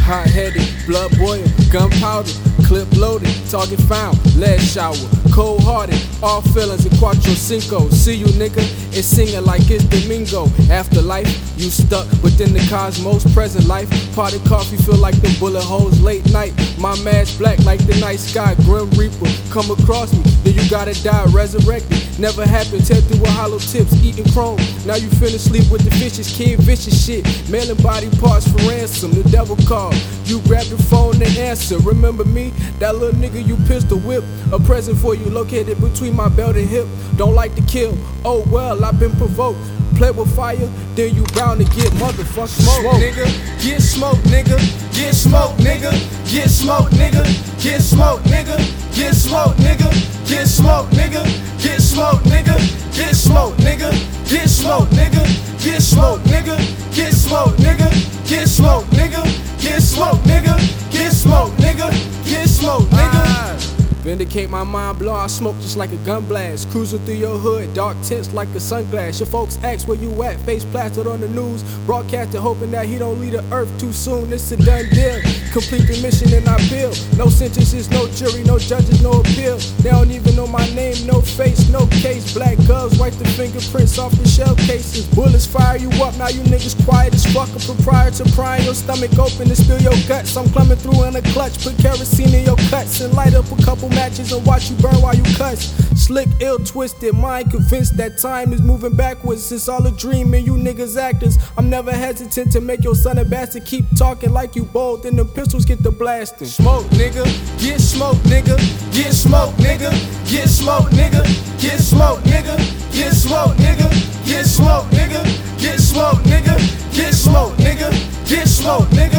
Hot headed, blood boiling, gunpowder, clip loaded, target found, lead shower, cold hearted, all feelings in Cuatro Cinco. See you, nigga, it's singing like it's Domingo. Afterlife, you stuck within the cosmos, present life. Party coffee feel like the bullet holes, late night. My mask black like the night sky, grim reaper. Come across me, then you gotta die, resurrected. Never happened, tear through with hollow tips, eating chrome. Now you finna sleep with the fishes, kid vicious shit. Mailing body parts for ransom, the devil called. You grab the phone and answer. Remember me? That little nigga you pistol whip. A present for you located between my belt and hip. Don't like to kill. Oh well, I've been provoked. Play with fire, then you bound to get motherfucking smoke, nigga. Get smoke, nigga. Get smoke, nigga. Get smoke, nigga. Get smoke, nigga. Get smoke, Get smoke, nigga. Get smoke, nigga. Get smoke, nigga. Get smoke, nigga. Get smoke, nigga. Get smoke, nigga. Get smoke, nigga. Vindicate my mind, blow I smoke just like a gun blast. Cruising through your hood, dark tints like a sunglass. Your folks ask where you at, face plastered on the news. Broadcasting, hoping that he don't leave the earth too soon. It's a done deal. Complete the and I bill. No sentences, no jury, no judges, no appeal. They don't even know my name, no face, no case. Black gloves, wipe the fingerprints off the shell cases. Bullets fire you up, now you niggas quiet as fuck. A proprietor prying your stomach open and spill your guts. I'm coming through in a clutch, put kerosene in your cuts and light up a couple matches and watch you burn while you cuss. Slick, ill, twisted, mind convinced that time is moving backwards. It's all a dream and you niggas actors. I'm never hesitant to make your son a bastard. Keep talking like you bold, in the pistols get the blasting. Smoke, nigga, get smoke, nigga, get smoke, nigga, get smoke, nigga, get smoke, nigga, get smoke, nigga, get smoke, nigga, get smoke, nigga, get smoke, nigga, get smoke, nigga,